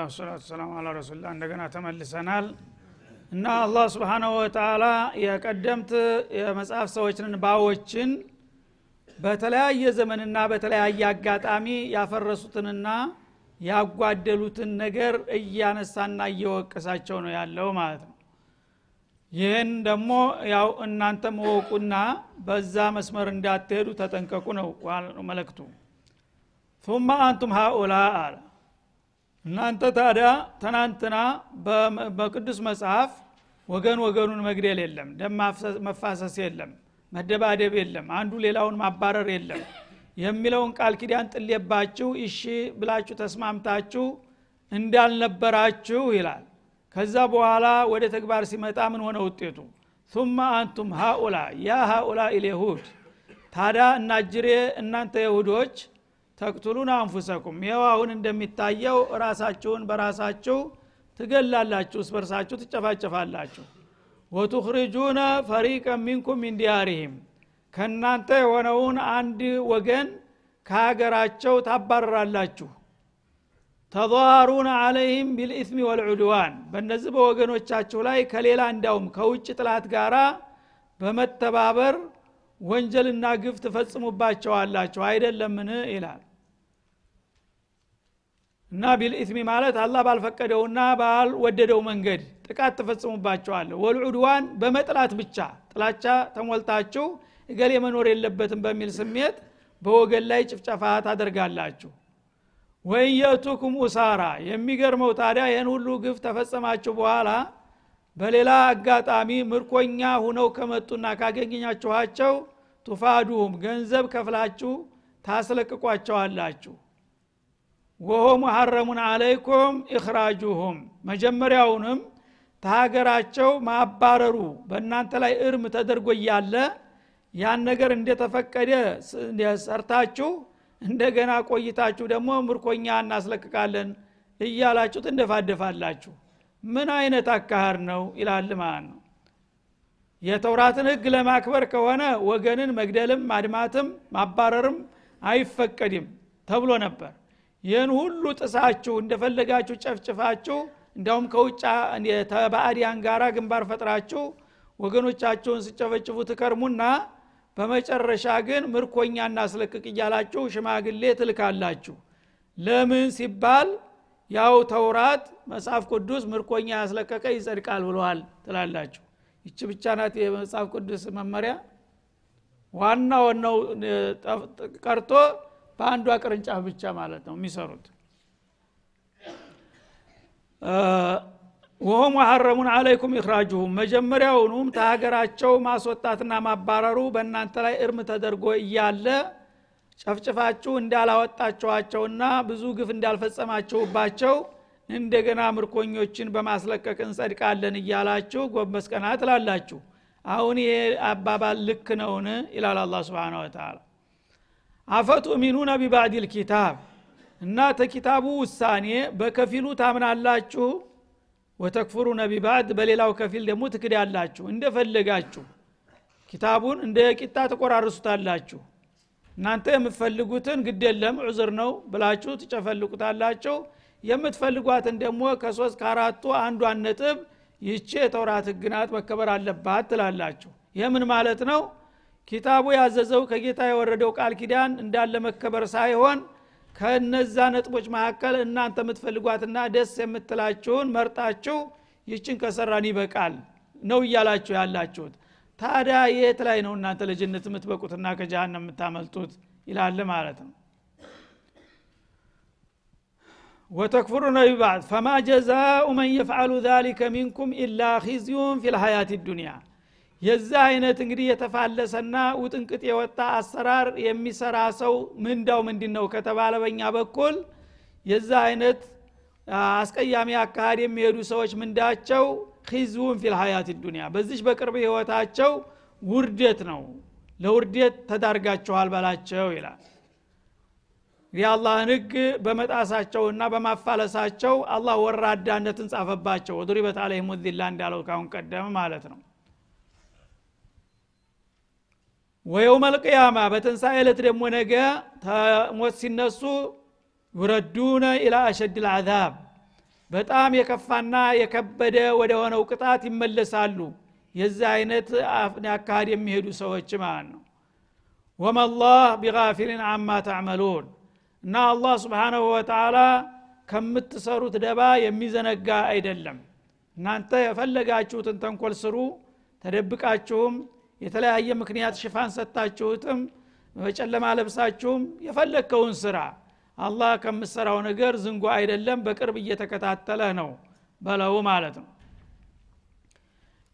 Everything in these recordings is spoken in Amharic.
አልሐምዱሊላህ ወሰላቱ ሰላም አላ ረሱላ እንደገና ተመልሰናል። እና አላህ ስብሓናሁ ወተላ የቀደምት የመጽሐፍ ሰዎችን ባዎችን በተለያየ ዘመንና በተለያየ አጋጣሚ ያፈረሱትንና ያጓደሉትን ነገር እያነሳና እየወቀሳቸው ነው ያለው ማለት ነው። ይህን ደግሞ ያው እናንተ መወቁና በዛ መስመር እንዳትሄዱ ተጠንቀቁ ነው መለክቱ ثم አንቱም ሃኡላ አለ እናንተ ታዲያ ትናንትና በቅዱስ መጽሐፍ ወገን ወገኑን መግደል የለም ደም መፋሰስ የለም መደባደብ የለም አንዱ ሌላውን ማባረር የለም የሚለውን ቃል ኪዳን ጥሌባችሁ እሺ ብላችሁ ተስማምታችሁ እንዳልነበራችሁ ይላል። ከዛ በኋላ ወደ ተግባር ሲመጣ ምን ሆነ ውጤቱ? ثم አንቱም ሃኡላ ያ ሃኡላ ኢልየሁድ ታዲያ እናጅሬ እናንተ የሁዶች ተቅቱሉን አንፉሰኩም ይኸው አሁን እንደሚታየው ራሳችሁን በራሳችሁ ትገላላችሁ እስበርሳችሁ ትጨፋጨፋላችሁ። ወቱኽሪጁነ ፈሪቀ ሚንኩም ሚን ዲያሪህም ከእናንተ የሆነውን አንድ ወገን ከሀገራቸው ታባረራላችሁ። ተظዋሩነ አለይህም ቢልኢትሚ ወልዑድዋን በእነዚህ በወገኖቻችሁ ላይ ከሌላ እንዳውም ከውጭ ጥላት ጋራ በመተባበር ወንጀልና ግፍ ትፈጽሙባቸዋላችሁ። አይደለምን? ይላል እና ቢልኢትሚ ማለት አላህ ባልፈቀደውና ባልወደደው መንገድ ጥቃት ትፈጽሙባቸዋለ ወልዑድዋን በመጥላት ብቻ ጥላቻ ተሞልታችሁ እገሌ መኖር የለበትም በሚል ስሜት በወገን ላይ ጭፍጨፋ ታደርጋላችሁ። ወይን የእቱኩም ኡሳራ የሚገርመው ታዲያ ይህን ሁሉ ግፍ ተፈጸማችሁ በኋላ በሌላ አጋጣሚ ምርኮኛ ሁነው ከመጡና ካገኘኛችኋቸው ቱፋዱሁም ገንዘብ ከፍላችሁ ታስለቅቋቸዋላችሁ ወሆ ሙሐረሙን አለይኩም ኢኽራጁሁም። መጀመሪያውንም ተሀገራቸው ማባረሩ በእናንተ ላይ እርም ተደርጎ እያለ ያን ነገር እንደተፈቀደ ሰርታችሁ እንደገና ቆይታችሁ ደግሞ ምርኮኛ እናስለቅቃለን እያላችሁ ትንደፋደፋላችሁ ምን አይነት አካሃር ነው ይላል ማለት ነው። የተውራትን ህግ ለማክበር ከሆነ ወገንን መግደልም ማድማትም ማባረርም አይፈቀድም ተብሎ ነበር ይህን ሁሉ ጥሳችሁ እንደፈለጋችሁ ጨፍጭፋችሁ እንዲያውም ከውጭ ተባዕዲያን ጋራ ግንባር ፈጥራችሁ ወገኖቻችሁን ስጨፈጭፉ ትከርሙና በመጨረሻ ግን ምርኮኛ እናስለቅቅ እያላችሁ ሽማግሌ ትልካላችሁ። ለምን ሲባል ያው ተውራት መጽሐፍ ቅዱስ ምርኮኛ ያስለቀቀ ይጸድቃል ብለዋል ትላላችሁ። ይቺ ብቻ ናት የመጽሐፍ ቅዱስ መመሪያ። ዋና ዋናው ቀርቶ በአንዷ ቅርንጫፍ ብቻ ማለት ነው የሚሰሩት። ወሆ ሙሐረሙን አለይኩም ኢኽራጁሁም መጀመሪያውኑም ተሀገራቸው ማስወጣትና ማባረሩ በእናንተ ላይ እርም ተደርጎ እያለ ጨፍጭፋችሁ እንዳላወጣችኋቸውና ብዙ ግፍ እንዳልፈጸማችሁባቸው እንደገና ምርኮኞችን በማስለቀቅ እንጸድቃለን እያላችሁ ጎንበስ ቀና ትላላችሁ። አሁን ይሄ አባባል ልክ ነውን? ይላል አላ ስብን ወተላ አፈቱእሚኑነ ቢባዕድ ልኪታብ እና ተኪታቡ ውሳኔ በከፊሉ ታምናላችሁ? ወተክፍሩነ ቢባዕድ በሌላው ከፊል ደግሞ ትክድ ያላችሁ እንደፈለጋችሁ ኪታቡን እንደ ቂጣ ትቆራርሱታላችሁ እናንተ የምትፈልጉትን ግድ የለም ዑዝር ነው ብላችሁ ትጨፈልቁታላችሁ። የምትፈልጓትን ደግሞ ከሶስት ከአራቱ አንዷን ነጥብ ይቺ የተውራት ህግናት መከበር አለባት ትላላችሁ። ይህ ምን ማለት ነው ኪታቡ ያዘዘው ከጌታ የወረደው ቃል ኪዳን እንዳለ መከበር ሳይሆን ከነዛ ነጥቦች መካከል እናንተ የምትፈልጓትና ደስ የምትላችሁን መርጣችሁ ይችን ከሰራን ይበቃል ነው እያላችሁ ያላችሁት። ታዲያ የት ላይ ነው እናንተ ለጀነት የምትበቁትና ከጃሃንም የምታመልጡት? ይላል ማለት ነው። ወተክፍሩነ ቢባዕድ ፈማ ጀዛኡ መን የፍዓሉ ዛሊከ ሚንኩም ኢላ ኺዝዩን ፊ ልሀያት ዱኒያ የዛ አይነት እንግዲህ የተፋለሰና ውጥንቅጥ የወጣ አሰራር የሚሰራ ሰው ምንዳው ምንድን ነው ከተባለ በኛ በኩል የዛ አይነት አስቀያሚ አካሃድ የሚሄዱ ሰዎች ምንዳቸው? ኺዝውን ፊል ሀያት ዱኒያ በዚች በቅርብ ህይወታቸው ውርደት ነው። ለውርደት ተዳርጋችኋል በላቸው ይላል። እንግዲህ ህግ በመጣሳቸውና በማፋለሳቸው አላህ ወራዳነትን ጻፈባቸው። ወድሪበት አለይህም ዚላ እንዳለው ካሁን ቀደም ማለት ነው ወየውም አልቅያማ በትንሣኤ ዕለት ደግሞ ነገ ሞት ሲነሱ ዩረዱነ ኢላ አሸድ ልአዛብ በጣም የከፋና የከበደ ወደ ሆነው ቅጣት ይመለሳሉ። የዚህ አይነት አካሄድ የሚሄዱ ሰዎች ማለት ነው። ወመላህ ቢጋፊልን አማ ተዕመሉን። እና አላህ ስብሓናሁ ወተላ ከምትሰሩት ደባ የሚዘነጋ አይደለም። እናንተ የፈለጋችሁትን ተንኮል ስሩ ተደብቃችሁም የተለያየ ምክንያት ሽፋን ሰጥታችሁትም በጨለማ ለብሳችሁም የፈለግከውን ስራ። አላህ ከምሰራው ነገር ዝንጎ አይደለም በቅርብ እየተከታተለ ነው በለው ማለት ነው።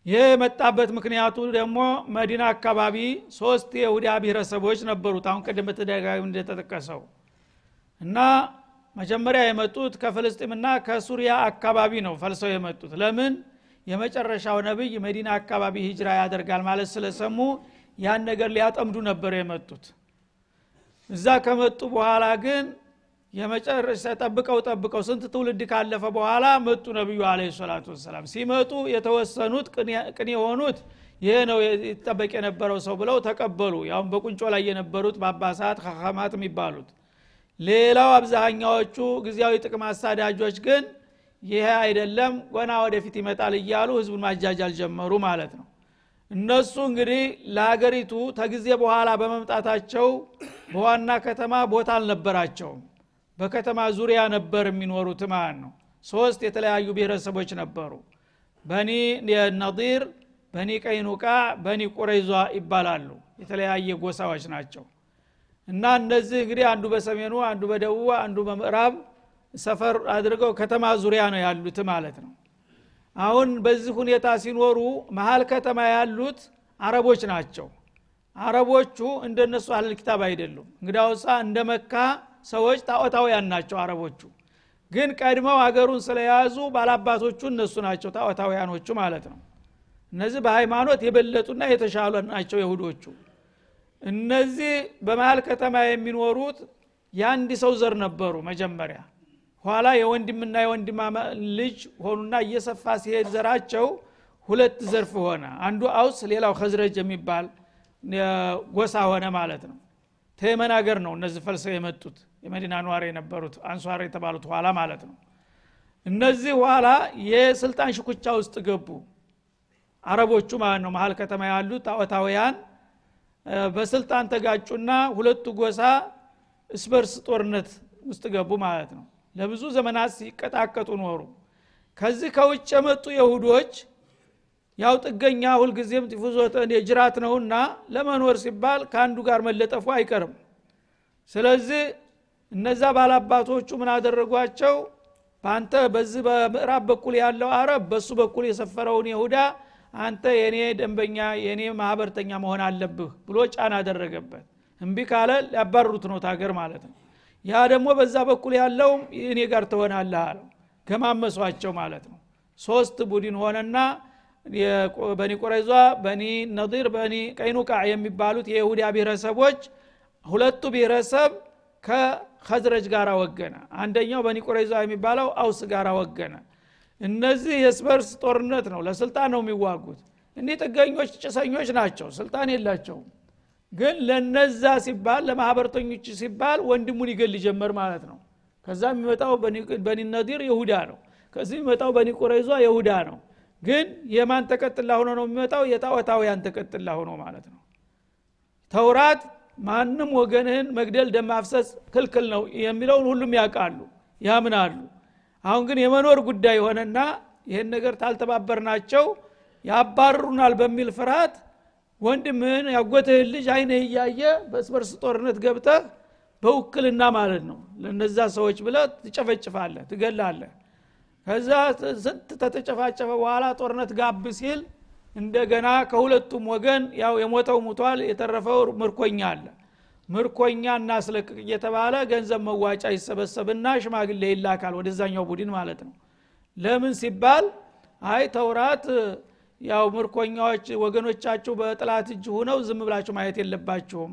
ይህ የመጣበት ምክንያቱ ደግሞ መዲና አካባቢ ሶስት የሁዳ ብሔረሰቦች ነበሩት። አሁን ቅድም በተደጋጋሚ እንደተጠቀሰው እና መጀመሪያ የመጡት ከፍልስጢምና ከሱሪያ አካባቢ ነው ፈልሰው የመጡት። ለምን የመጨረሻው ነብይ መዲና አካባቢ ሂጅራ ያደርጋል ማለት ስለሰሙ ያን ነገር ሊያጠምዱ ነበር የመጡት። እዛ ከመጡ በኋላ ግን የመጨረሻ ጠብቀው ጠብቀው ስንት ትውልድ ካለፈ በኋላ መጡ ነቢዩ አለ ሰላቱ ወሰላም። ሲመጡ የተወሰኑት ቅን የሆኑት ይህ ነው ይጠበቅ የነበረው ሰው ብለው ተቀበሉ። ያውም በቁንጮ ላይ የነበሩት በአባሳት ከኸማት የሚባሉት። ሌላው አብዛኛዎቹ ጊዜያዊ ጥቅም አሳዳጆች ግን ይሄ አይደለም ጎና ወደፊት ይመጣል እያሉ ህዝቡን ማጃጃል ጀመሩ ማለት ነው። እነሱ እንግዲህ ለሀገሪቱ ተጊዜ በኋላ በመምጣታቸው በዋና ከተማ ቦታ አልነበራቸውም። በከተማ ዙሪያ ነበር የሚኖሩት ማለት ነው። ሶስት የተለያዩ ብሔረሰቦች ነበሩ። በኒ ነዲር በኒ ቀይኑቃ በኒ ቁረይዟ ይባላሉ። የተለያየ ጎሳዎች ናቸው። እና እነዚህ እንግዲህ አንዱ በሰሜኑ አንዱ በደቡብ አንዱ በምዕራብ ሰፈር አድርገው ከተማ ዙሪያ ነው ያሉት ማለት ነው። አሁን በዚህ ሁኔታ ሲኖሩ መሀል ከተማ ያሉት አረቦች ናቸው። አረቦቹ እንደነሱ አህለል ኪታብ አይደሉም። እንግዳውሳ እንደ መካ ሰዎች ጣዖታውያን ናቸው አረቦቹ። ግን ቀድመው አገሩን ስለያዙ ባላባቶቹ እነሱ ናቸው ጣዖታውያኖቹ ማለት ነው። እነዚህ በሃይማኖት የበለጡና የተሻሉ ናቸው የሁዶቹ እነዚህ በመሀል ከተማ የሚኖሩት የአንድ ሰው ዘር ነበሩ መጀመሪያ ኋላ የወንድምና የወንድማ ልጅ ሆኑና እየሰፋ ሲሄድ ዘራቸው ሁለት ዘርፍ ሆነ። አንዱ አውስ ሌላው ከዝረጅ የሚባል ጎሳ ሆነ ማለት ነው። ተየመን ሀገር ነው እነዚህ ፈልሰው የመጡት። የመዲና ነዋሪ የነበሩት አንሷር የተባሉት ኋላ ማለት ነው። እነዚህ ኋላ የስልጣን ሽኩቻ ውስጥ ገቡ። አረቦቹ ማለት ነው መሀል ከተማ ያሉት ጣዖታውያን በስልጣን ተጋጩና ሁለቱ ጎሳ እስበርስ ጦርነት ውስጥ ገቡ ማለት ነው ለብዙ ዘመናት ሲቀጣቀጡ ኖሩ። ከዚህ ከውጭ የመጡ የሁዶች ያው ጥገኛ ሁልጊዜም ቲፉዞት የጅራት ነውና ለመኖር ሲባል ከአንዱ ጋር መለጠፉ አይቀርም። ስለዚህ እነዛ ባላባቶቹ ምን አደረጓቸው? በአንተ በዚህ በምዕራብ በኩል ያለው አረብ በሱ በኩል የሰፈረውን ይሁዳ አንተ የኔ ደንበኛ የኔ ማህበርተኛ መሆን አለብህ ብሎ ጫና አደረገበት። እምቢ ካለ ሊያባርሩት ነው ታገር ማለት ነው ያ ደግሞ በዛ በኩል ያለው እኔ ጋር ትሆናለህ አለው። ገማመሷቸው ማለት ነው። ሶስት ቡድን ሆነና በኒ ቁረይዟ በኒ ነዲር በኒ ቀይኑቃ የሚባሉት የይሁዳ ብሔረሰቦች ሁለቱ ብሔረሰብ ከኸዝረጅ ጋር ወገነ። አንደኛው በኒ ቁረይዟ የሚባለው አውስ ጋር ወገነ። እነዚህ የስበርስ ጦርነት ነው። ለስልጣን ነው የሚዋጉት። እኒህ ጥገኞች ጭሰኞች ናቸው። ስልጣን የላቸውም ግን ለነዛ ሲባል ለማህበርተኞች ሲባል ወንድሙን ይገል ጀመር ማለት ነው። ከዛ የሚመጣው በኒ ነዲር ይሁዳ ነው። ከዚህ የሚመጣው በኒ ቁረይዟ ይሁዳ ነው። ግን የማን ተቀጥላ ሆኖ ነው የሚመጣው? የጣዖታውያን ተቀጥላ ሆኖ ማለት ነው። ተውራት ማንም ወገንህን መግደል ደማፍሰስ ክልክል ነው የሚለውን ሁሉም ያውቃሉ ያምናሉ። አሁን ግን የመኖር ጉዳይ ሆነና ይህን ነገር ታልተባበርናቸው ያባርሩናል በሚል ፍርሃት ወንድምህን ያጎትህን ልጅ አይንህ እያየ በስበርስ ጦርነት ገብተህ በውክልና ማለት ነው። ለነዛ ሰዎች ብለ ትጨፈጭፋለህ ትገላለህ። ከዛ ስንት ተተጨፋጨፈ በኋላ ጦርነት ጋብ ሲል እንደገና ከሁለቱም ወገን ያው የሞተው ሙቷል የተረፈው ምርኮኛ አለ። ምርኮኛ እናስለቅቅ እየተባለ ገንዘብ መዋጫ ይሰበሰብና ሽማግሌ ይላካል ወደዛኛው ቡድን ማለት ነው። ለምን ሲባል አይ ተውራት ያው ምርኮኛዎች ወገኖቻችሁ በጥላት እጅ ሁነው ዝም ብላችሁ ማየት የለባችሁም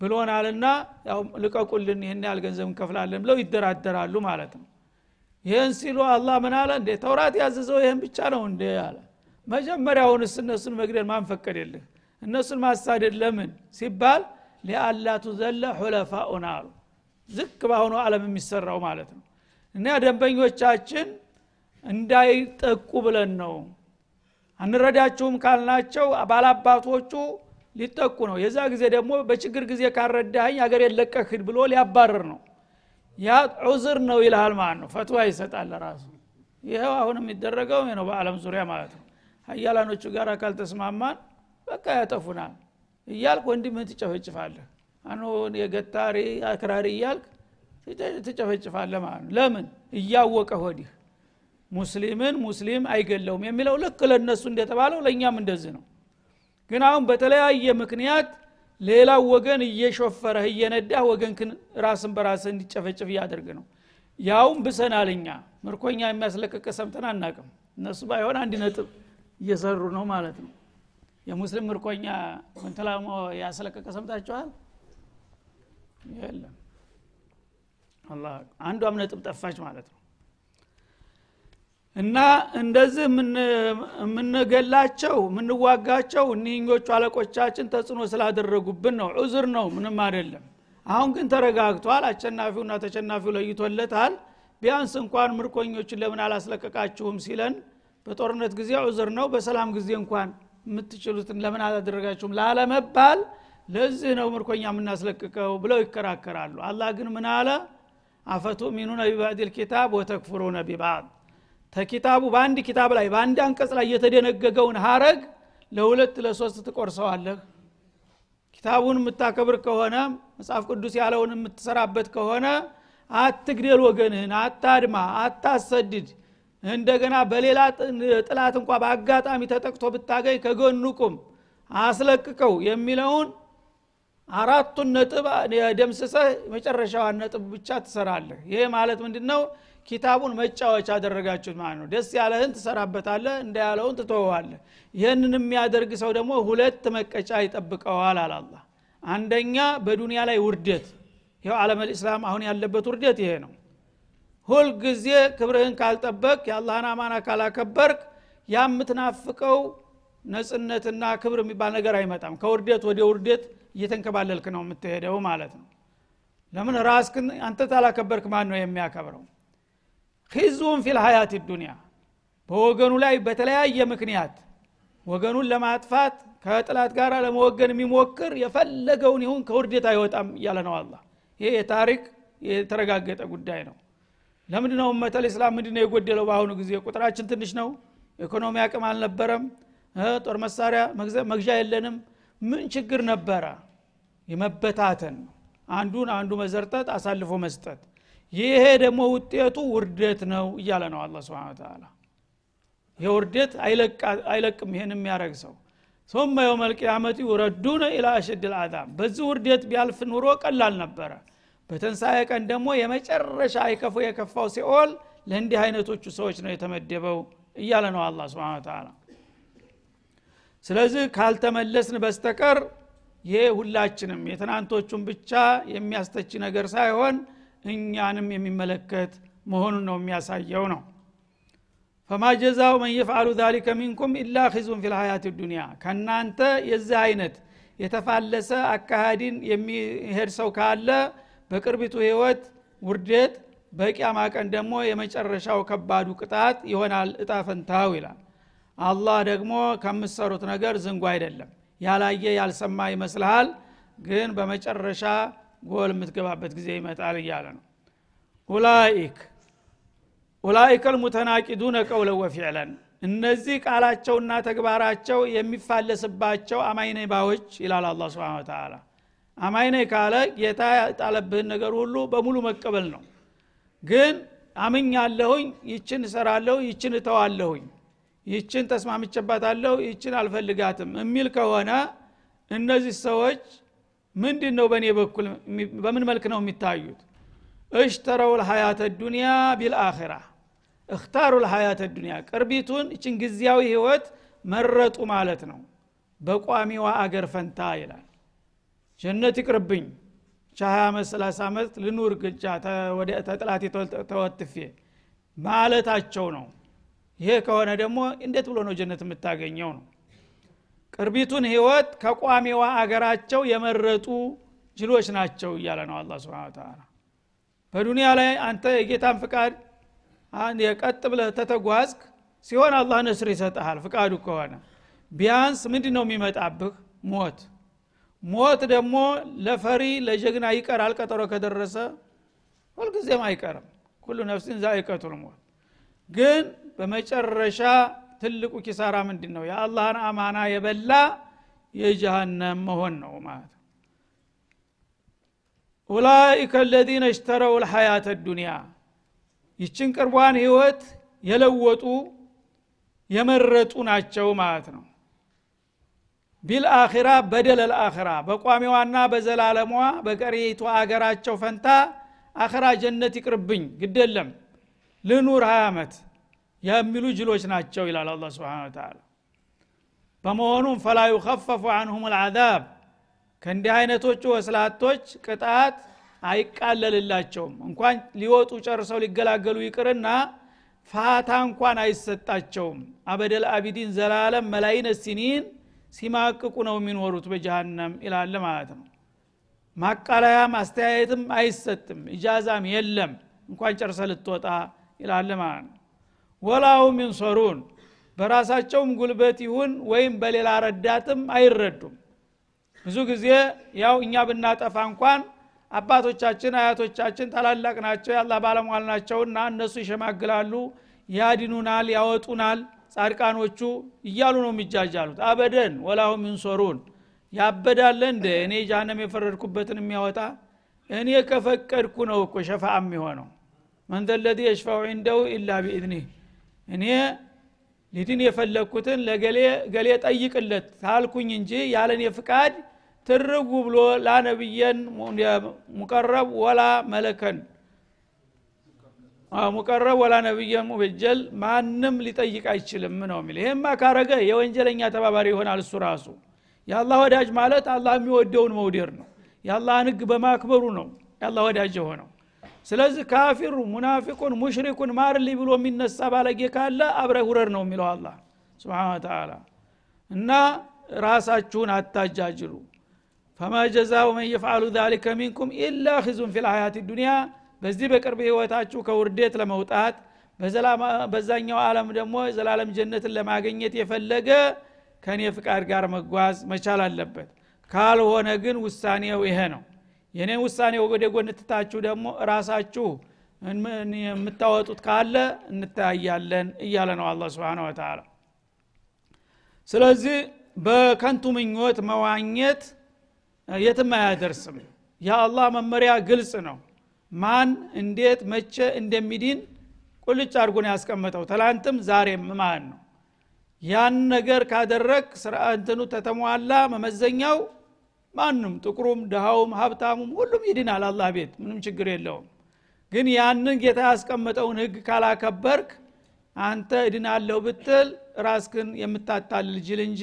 ብሎናልና ያው ልቀቁልን ይህን ያህል ገንዘብ እንከፍላለን ብለው ይደራደራሉ ማለት ነው። ይህን ሲሉ አላህ ምን አለ? እንዴ ተውራት ያዘዘው ይህን ብቻ ነው እንዴ አለ። መጀመሪያውንስ እነሱን መግደል ማን ፈቀደልህ? እነሱን ማሳደድ ለምን ሲባል ሊአላቱ ዘለ ሁለፋኡን አሉ። ዝቅ በአሁኑ ዓለም የሚሰራው ማለት ነው። እና ደንበኞቻችን እንዳይጠቁ ብለን ነው አንረዳችሁም ካልናቸው ባላባቶቹ ሊጠቁ ነው። የዛ ጊዜ ደግሞ በችግር ጊዜ ካረዳኸኝ አገር የለቀክድ ብሎ ሊያባርር ነው። ያ ዑዝር ነው ይልሃል ማለት ነው። ፈትዋ ይሰጣል ራሱ ይኸው አሁን የሚደረገው ነው በአለም ዙሪያ ማለት ነው። ሀያላኖቹ ጋር ካልተስማማን በቃ ያጠፉናል እያልክ ወንድምህን ትጨፈጭፋለህ። አኖ የገታሪ አክራሪ እያልክ ትጨፈጭፋለህ ማለት ነው። ለምን? እያወቀ ሆዲህ ሙስሊምን ሙስሊም አይገለውም የሚለው ልክ ለእነሱ እንደተባለው ለእኛም እንደዚህ ነው። ግን አሁን በተለያየ ምክንያት ሌላው ወገን እየሾፈረህ እየነዳህ ወገንክን ራስን በራስህ እንዲጨፈጭፍ እያደርግ ነው። ያውም ብሰናል እኛ ምርኮኛ የሚያስለቅቅ ሰምተን አናቅም እነሱ ባይሆን አንድ ነጥብ እየሰሩ ነው ማለት ነው። የሙስሊም ምርኮኛ ኮንተላሞ ያስለቀቀ ሰምታችኋል? የለም። አንዷም ነጥብ ጠፋች ማለት ነው እና እንደዚህ የምንገላቸው የምንዋጋቸው እኒህኞቹ አለቆቻችን ተጽዕኖ ስላደረጉብን ነው። ዑዝር ነው ምንም አይደለም። አሁን ግን ተረጋግቷል። አሸናፊውና ተሸናፊው ለይቶለታል። ቢያንስ እንኳን ምርኮኞችን ለምን አላስለቀቃችሁም ሲለን በጦርነት ጊዜ ዑዝር ነው በሰላም ጊዜ እንኳን የምትችሉትን ለምን አላደረጋችሁም ላለመባል ለዚህ ነው ምርኮኛ የምናስለቅቀው ብለው ይከራከራሉ። አላህ ግን ምን አለ? አፈቱሚኑነ ቢባዕድ ልኪታብ ወተክፍሩነ ቢባዕድ ተኪታቡ በአንድ ኪታብ ላይ በአንድ አንቀጽ ላይ የተደነገገውን ሀረግ ለሁለት ለሶስት ትቆርሰዋለህ። ኪታቡን የምታከብር ከሆነ መጽሐፍ ቅዱስ ያለውን የምትሰራበት ከሆነ አትግደል ወገንህን አታድማ አታሰድድ። እንደገና በሌላ ጥላት እንኳ በአጋጣሚ ተጠቅቶ ብታገኝ ከጎኑ ቁም አስለቅቀው የሚለውን አራቱን ነጥብ ደምስሰህ መጨረሻዋን ነጥብ ብቻ ትሰራለህ። ይሄ ማለት ምንድ ነው ኪታቡን መጫወቻ አደረጋችሁት ማለት ነው። ደስ ያለህን ትሰራበታለህ እንዳያለውን ትተወዋለህ። ይህንን የሚያደርግ ሰው ደግሞ ሁለት መቀጫ ይጠብቀዋል አላላ አንደኛ በዱንያ ላይ ውርደት። ይው ዓለም ልእስላም አሁን ያለበት ውርደት ይሄ ነው። ሁልጊዜ ክብርህን ካልጠበቅ የአላህን አማና ካላከበርክ ያምትናፍቀው ነጽነትና ክብር የሚባል ነገር አይመጣም። ከውርደት ወደ ውርደት እየተንከባለልክ ነው የምትሄደው ማለት ነው። ለምን? ራስክን አንተ ታላከበርክ ማን ነው የሚያከብረው ኺዙም ፊል ሀያት ዱኒያ በወገኑ ላይ በተለያየ ምክንያት ወገኑን ለማጥፋት ከጥላት ጋር ለመወገን የሚሞክር የፈለገውን ይሁን ከውርደት አይወጣም እያለ ነው አላ ይሄ የታሪክ የተረጋገጠ ጉዳይ ነው። ለምንድ ነው መተል እስላም ምንድ ነው የጎደለው በአሁኑ ጊዜ? ቁጥራችን ትንሽ ነው ኢኮኖሚ አቅም አልነበረም ጦር መሳሪያ መግዣ የለንም። ምን ችግር ነበረ? የመበታተን አንዱን አንዱ መዘርጠት አሳልፎ መስጠት ይሄ ደግሞ ውጤቱ ውርደት ነው እያለ ነው አላ ስብን ተላ ይህ ውርደት አይለቅም ይሄን የሚያደረግ ሰው ثم يوم القيامة يردون إلى أشد العذاب በዚህ ውርደት ቢያልፍ ኑሮ ቀላል ነበረ በተንሳኤ ቀን ደግሞ የመጨረሻ አይከፉ የከፋው ሲኦል ለእንዲህ አይነቶቹ ሰዎች ነው የተመደበው እያለ ነው አላ ስብን ተላ ስለዚህ ካልተመለስን በስተቀር ይሄ ሁላችንም የትናንቶቹን ብቻ የሚያስተች ነገር ሳይሆን እኛንም የሚመለከት መሆኑን ነው የሚያሳየው ነው። ፈማ ጀዛው መን የፍአሉ ዛሊከ ሚንኩም ኢላ ኺዙን ፊ ልሀያት ዱኒያ ከእናንተ የዚህ አይነት የተፋለሰ አካሃዲን የሚሄድ ሰው ካለ በቅርቢቱ ህይወት ውርደት በቂያማ ቀን ደግሞ የመጨረሻው ከባዱ ቅጣት ይሆናል እጣ ፈንታው ይላል። አላህ ደግሞ ከምሰሩት ነገር ዝንጉ አይደለም። ያላየ ያልሰማ ይመስልሃል ግን በመጨረሻ ጎል የምትገባበት ጊዜ ይመጣል እያለ ነው። ኡላይክ ኡላይከ ልሙተናቂዱነ ቀውለ ወፊዕለን እነዚህ ቃላቸውና ተግባራቸው የሚፋለስባቸው አማይነ ባዎች ይላል አላ ስብን ተላ አማይነ ካለ ጌታ ያጣለብህን ነገር ሁሉ በሙሉ መቀበል ነው። ግን አምኛለሁኝ ይችን እሰራለሁ ይችን እተዋለሁኝ ይችን ተስማምቼባታለሁ ይችን አልፈልጋትም የሚል ከሆነ እነዚህ ሰዎች ምንድን ነው በእኔ በኩል በምን መልክ ነው የሚታዩት? እሽተረው ልሀያተ ዱኒያ ቢልአኺራ። እክታሩ ልሀያተ ዱኒያ ቅርቢቱን እችን ጊዜያዊ ህይወት መረጡ ማለት ነው። በቋሚዋ አገር ፈንታ ይላል። ጀነት ይቅርብኝ። ሀያ ዓመት ሰላሳ ዓመት ልኑር ግጫ ተጥላት ተወትፌ ማለታቸው ነው። ይሄ ከሆነ ደግሞ እንዴት ብሎ ነው ጀነት የምታገኘው ነው ቅርቢቱን ህይወት ከቋሚዋ አገራቸው የመረጡ ጅሎች ናቸው እያለ ነው አላ ስብን ተላ በዱንያ ላይ አንተ የጌታን ፍቃድ የቀጥ ብለህ ተተጓዝክ ሲሆን አላህ ነስር ይሰጠሃል ፍቃዱ ከሆነ ቢያንስ ምንድ ነው የሚመጣብህ? ሞት። ሞት ደግሞ ለፈሪ ለጀግና ይቀራል። ቀጠሮ ከደረሰ ሁልጊዜም አይቀርም። ኩሉ ነፍሲን ዛይቀቱል ሞት። ግን በመጨረሻ ትልቁ ኪሳራ ምንድን ነው የአላህን አማና የበላ የጀሃነም መሆን ነው ማለት ነው። ኡላይከ ለዚነ እሽተረው ልሐያት ዱኒያ ይችን ቅርቧን ህይወት የለወጡ የመረጡ ናቸው ማለት ነው። ቢልአኺራ በደል አልአኺራ። በቋሚዋና በዘላለሟ በቀሪቱ አገራቸው ፈንታ አኸራ ጀነት ይቅርብኝ። ግደለም ልኑር ሀያ ዓመት የሚሉ ጅሎች ናቸው ይላል አላ ስብን ተላ በመሆኑም ፈላ ዩከፈፉ አንሁም ልዓዛብ ከእንዲህ አይነቶቹ ወስላቶች ቅጣት አይቃለልላቸውም። እንኳን ሊወጡ ጨርሰው ሊገላገሉ ይቅርና ፋታ እንኳን አይሰጣቸውም። አበደል አቢዲን ዘላለም መላይነ ሲኒን ሲማቅቁ ነው የሚኖሩት በጀሃነም ይላል ማለት ነው። ማቃለያ ማስተያየትም አይሰጥም እጃዛም የለም። እንኳን ጨርሰ ልትወጣ ይላል ማለት ነው ወላሁ ሚንሰሩን በራሳቸውም ጉልበት ይሁን ወይም በሌላ ረዳትም አይረዱም። ብዙ ጊዜ ያው እኛ ብናጠፋ እንኳን አባቶቻችን አያቶቻችን ታላላቅ ናቸው ያላ ባለሟል ናቸውና እነሱ ይሸማግላሉ ያድኑናል ያወጡናል ጻድቃኖቹ እያሉ ነው የሚጃጃሉት። አበደን ወላሁ ሚንሶሩን ያበዳለ እንደ እኔ ጃሃንም የፈረድኩበትን የሚያወጣ እኔ ከፈቀድኩ ነው እኮ ሸፋ የሚሆነው። መንዘ ለዚ የሽፋው ዒንደው ኢላ ቢኢዝኒህ እኔ ሊድን የፈለግኩትን ለገሌ ገሌ ጠይቅለት ታልኩኝ እንጂ ያለኔ ፍቃድ ትርጉ ብሎ ላነብየን ሙቀረብ ወላ መለከን። ሙቀረብ ወላ ነብየን ሙበጀል ማንም ሊጠይቅ አይችልም ነው የሚል ይህማ ካረገ የወንጀለኛ ተባባሪ ይሆናል እሱ ራሱ። የአላህ ወዳጅ ማለት አላህ የሚወደውን መውደር ነው። የአላህን ህግ በማክበሩ ነው የአላህ ወዳጅ የሆነው ስለዚህ ካፊሩ ሙናፊቁን ሙሽሪኩን ማርልኝ ብሎ የሚነሳ ባለጌ ካለ አብረ ሁረር ነው የሚለው አላ ስብን ተላ እና ራሳችሁን አታጃጅሉ። ፈማ ጀዛው መን የፍዓሉ ዛሊከ ሚንኩም ኢላ ኪዙን ፊ ልሀያት ዱኒያ በዚህ በቅርብ ህይወታችሁ ከውርዴት ለመውጣት በዛኛው ዓለም ደግሞ ዘላለም ጀነትን ለማግኘት የፈለገ ከእኔ ፍቃድ ጋር መጓዝ መቻል አለበት። ካልሆነ ግን ውሳኔው ይሄ ነው የኔን ውሳኔ ወደ ጎን ትታችሁ ደግሞ ራሳችሁ የምታወጡት ካለ እንተያያለን እያለ ነው አላ ስብን ወተላ ስለዚህ በከንቱ ምኞት መዋኘት የትም አያደርስም። የአላህ መመሪያ ግልጽ ነው። ማን እንዴት መቼ እንደሚድን ቁልጭ አድርጎን ያስቀመጠው። ትላንትም ዛሬም ማለት ነው? ያን ነገር ካደረግ ስርአትኑ ተተሟላ መመዘኛው ማንም ጥቁሩም ድሃውም ሀብታሙም ሁሉም ይድናል አላህ ቤት ምንም ችግር የለውም። ግን ያንን ጌታ ያስቀመጠውን ህግ ካላከበርክ አንተ እድናለሁ ብትል ራስክን የምታታልል ጅል እንጂ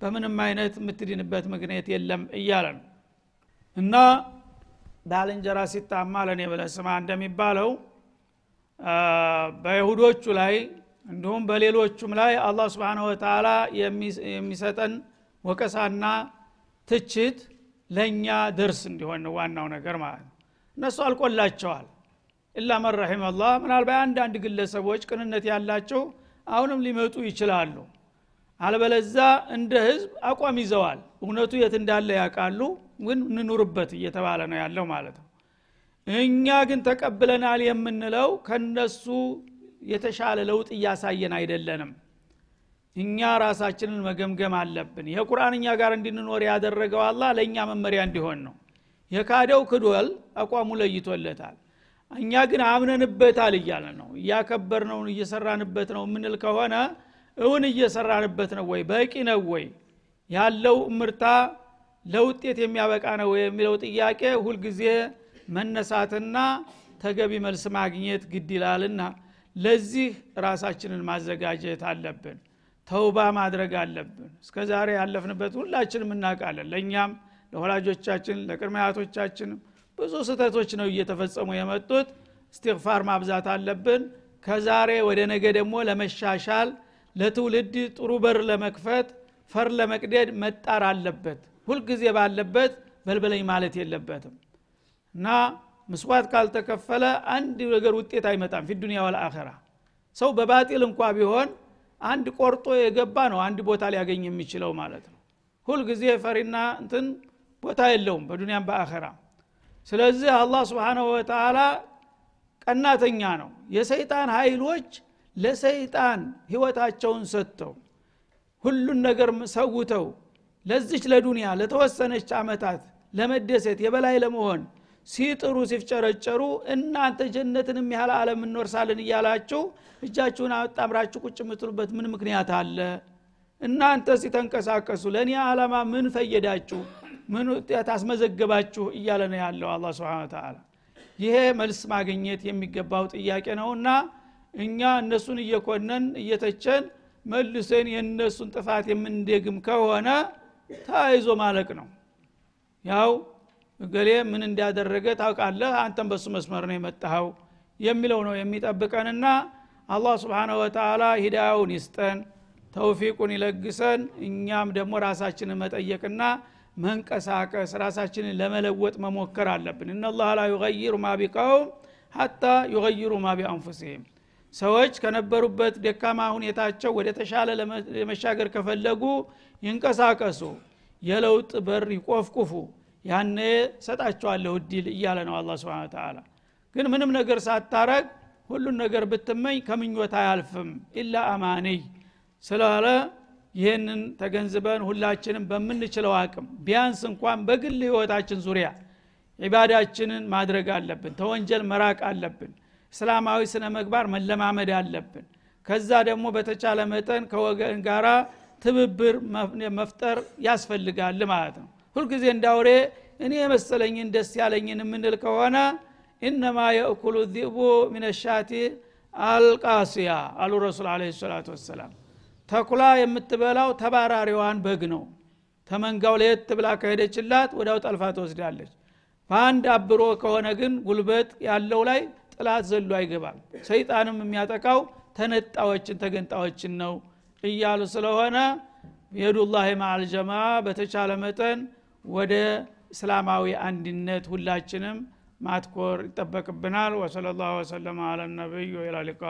በምንም አይነት የምትድንበት ምክንያት የለም እያለ ነው። እና ባልንጀራ ሲታማ ለእኔ ብለህ ስማ እንደሚባለው በይሁዶቹ ላይ እንዲሁም በሌሎቹም ላይ አላህ ስብን ወተላ የሚሰጠን ወቀሳና ትችት ለእኛ ደርስ እንዲሆን ዋናው ነገር ማለት ነው። እነሱ አልቆላቸዋል። ኢላ መን ረሒም አላህ ምናልባት አንዳንድ ግለሰቦች ቅንነት ያላቸው አሁንም ሊመጡ ይችላሉ። አልበለዛ እንደ ህዝብ አቋም ይዘዋል። እውነቱ የት እንዳለ ያውቃሉ ግን እንኑርበት እየተባለ ነው ያለው ማለት ነው። እኛ ግን ተቀብለናል የምንለው ከነሱ የተሻለ ለውጥ እያሳየን አይደለንም እኛ ራሳችንን መገምገም አለብን። ይህ ቁርአን እኛ ጋር እንድንኖር ያደረገው አላ ለእኛ መመሪያ እንዲሆን ነው። የካደው ክዶል አቋሙ ለይቶለታል። እኛ ግን አምነንበታል እያለ ነው። እያከበር ነው እየሰራንበት ነው የምንል ከሆነ እውን እየሰራንበት ነው ወይ? በቂ ነው ወይ? ያለው ምርታ ለውጤት የሚያበቃ ነው የሚለው ጥያቄ ሁልጊዜ መነሳትና ተገቢ መልስ ማግኘት ግድ ይላልና ለዚህ ራሳችንን ማዘጋጀት አለብን ተውባ ማድረግ አለብን። እስከ ዛሬ ያለፍንበት ሁላችንም እናውቃለን። ለእኛም ለወላጆቻችን ለቅድመ ብዙ ስህተቶች ነው እየተፈጸሙ የመጡት። እስትግፋር ማብዛት አለብን። ከዛሬ ወደ ነገ ደግሞ ለመሻሻል ለትውልድ ጥሩ በር ለመክፈት ፈር ለመቅደድ መጣር አለበት። ሁልጊዜ ባለበት በልበለኝ ማለት የለበትም። እና ምስዋት ካልተከፈለ አንድ ነገር ውጤት አይመጣም። ፊ ዱኒያ ሰው በባጢል እንኳ ቢሆን አንድ ቆርጦ የገባ ነው አንድ ቦታ ሊያገኝ የሚችለው ማለት ነው። ሁልጊዜ ፈሪና እንትን ቦታ የለውም በዱኒያም በአኸራ። ስለዚህ አላህ ስብሓናሁ ወተላ ቀናተኛ ነው። የሰይጣን ኃይሎች ለሰይጣን ህይወታቸውን ሰጥተው ሁሉን ነገር ሰውተው ለዚች ለዱንያ ለተወሰነች አመታት ለመደሰት የበላይ ለመሆን ሲጥሩ ሲፍጨረጨሩ እናንተ ጀነትን ያህል አለም እንወርሳለን እያላችሁ እጃችሁን አጣምራችሁ ቁጭ የምትሉበት ምን ምክንያት አለ? እናንተ ሲተንቀሳቀሱ ለእኔ አላማ ምን ፈየዳችሁ? ምን ውጤት አስመዘገባችሁ? እያለ ነው ያለው አላ ስብን ተላ ይሄ መልስ ማግኘት የሚገባው ጥያቄ ነውና እኛ እነሱን እየኮነን እየተቸን መልሰን የእነሱን ጥፋት የምንደግም ከሆነ ተያይዞ ማለቅ ነው። ያው እገሌ ምን እንዳደረገ ታውቃለህ? አንተም በሱ መስመር ነው የመጣኸው የሚለው ነው የሚጠብቀንና አላህ ስብሓነ ወተላ ሂዳያውን ይስጠን ተውፊቁን ይለግሰን እኛም ደግሞ ራሳችንን መጠየቅና መንቀሳቀስ ራሳችንን ለመለወጥ መሞከር አለብን። እነላህ ላ ዩገይሩ ማ ቢቀውም ሀታ ዩገይሩ ማ ቢአንፉሲህም ሰዎች ከነበሩበት ደካማ ሁኔታቸው ወደ ተሻለ ለመሻገር ከፈለጉ ይንቀሳቀሱ የለውጥ በር ይቆፍቁፉ ያነ ሰጣቸዋለሁ እድል እያለ ነው አላ ስብን ተላ ግን ምንም ነገር ሳታረግ ሁሉን ነገር ብትመኝ ከምኞት አያልፍም ኢላ አማንይ ስላለ ይህንን ተገንዝበን ሁላችንም በምንችለው አቅም ቢያንስ እንኳን በግል ህይወታችን ዙሪያ ዒባዳችንን ማድረግ አለብን ተወንጀል መራቅ አለብን እስላማዊ ስነ መግባር መለማመድ አለብን። ከዛ ደግሞ በተቻለ መጠን ከወገን ጋራ ትብብር መፍጠር ያስፈልጋል ማለት ነው ሁልጊዜ እንዳውሬ እኔ የመሰለኝን ደስ ያለኝን የምንል ከሆነ ኢነማ የእኩሉ ዚቡ ምን ሻቲ አልቃስያ አሉ ረሱል አለ ሰላቱ ወሰላም። ተኩላ የምትበላው ተባራሪዋን በግ ነው። ተመንጋው ለየት ብላ ከሄደችላት ወዳው ጠልፋ ትወስዳለች። በአንድ አብሮ ከሆነ ግን ጉልበት ያለው ላይ ጥላት ዘሎ አይገባም። ሰይጣንም የሚያጠቃው ተነጣዎችን ተገንጣዎችን ነው እያሉ ስለሆነ የዱላህ ማአልጀማ በተቻለ መጠን ወደ እስላማዊ አንድነት ሁላችንም ማትኮር ይጠበቅብናል። ወሰለ ላሁ ወሰለማ አላ ነቢይ ወላ ሊቃ